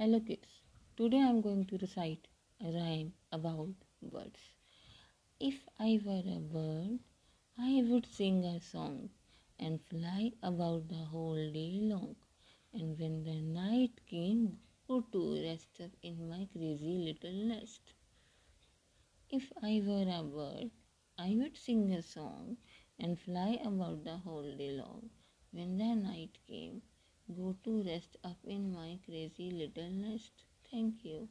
Hello kids, today I am going to recite a rhyme about birds. If I were a bird, I would sing a song and fly about the whole day long. And when the night came, go to rest up in my crazy little nest. If I were a bird, I would sing a song and fly about the whole day long. When the night go to rest up in my crazy little nest. Thank you.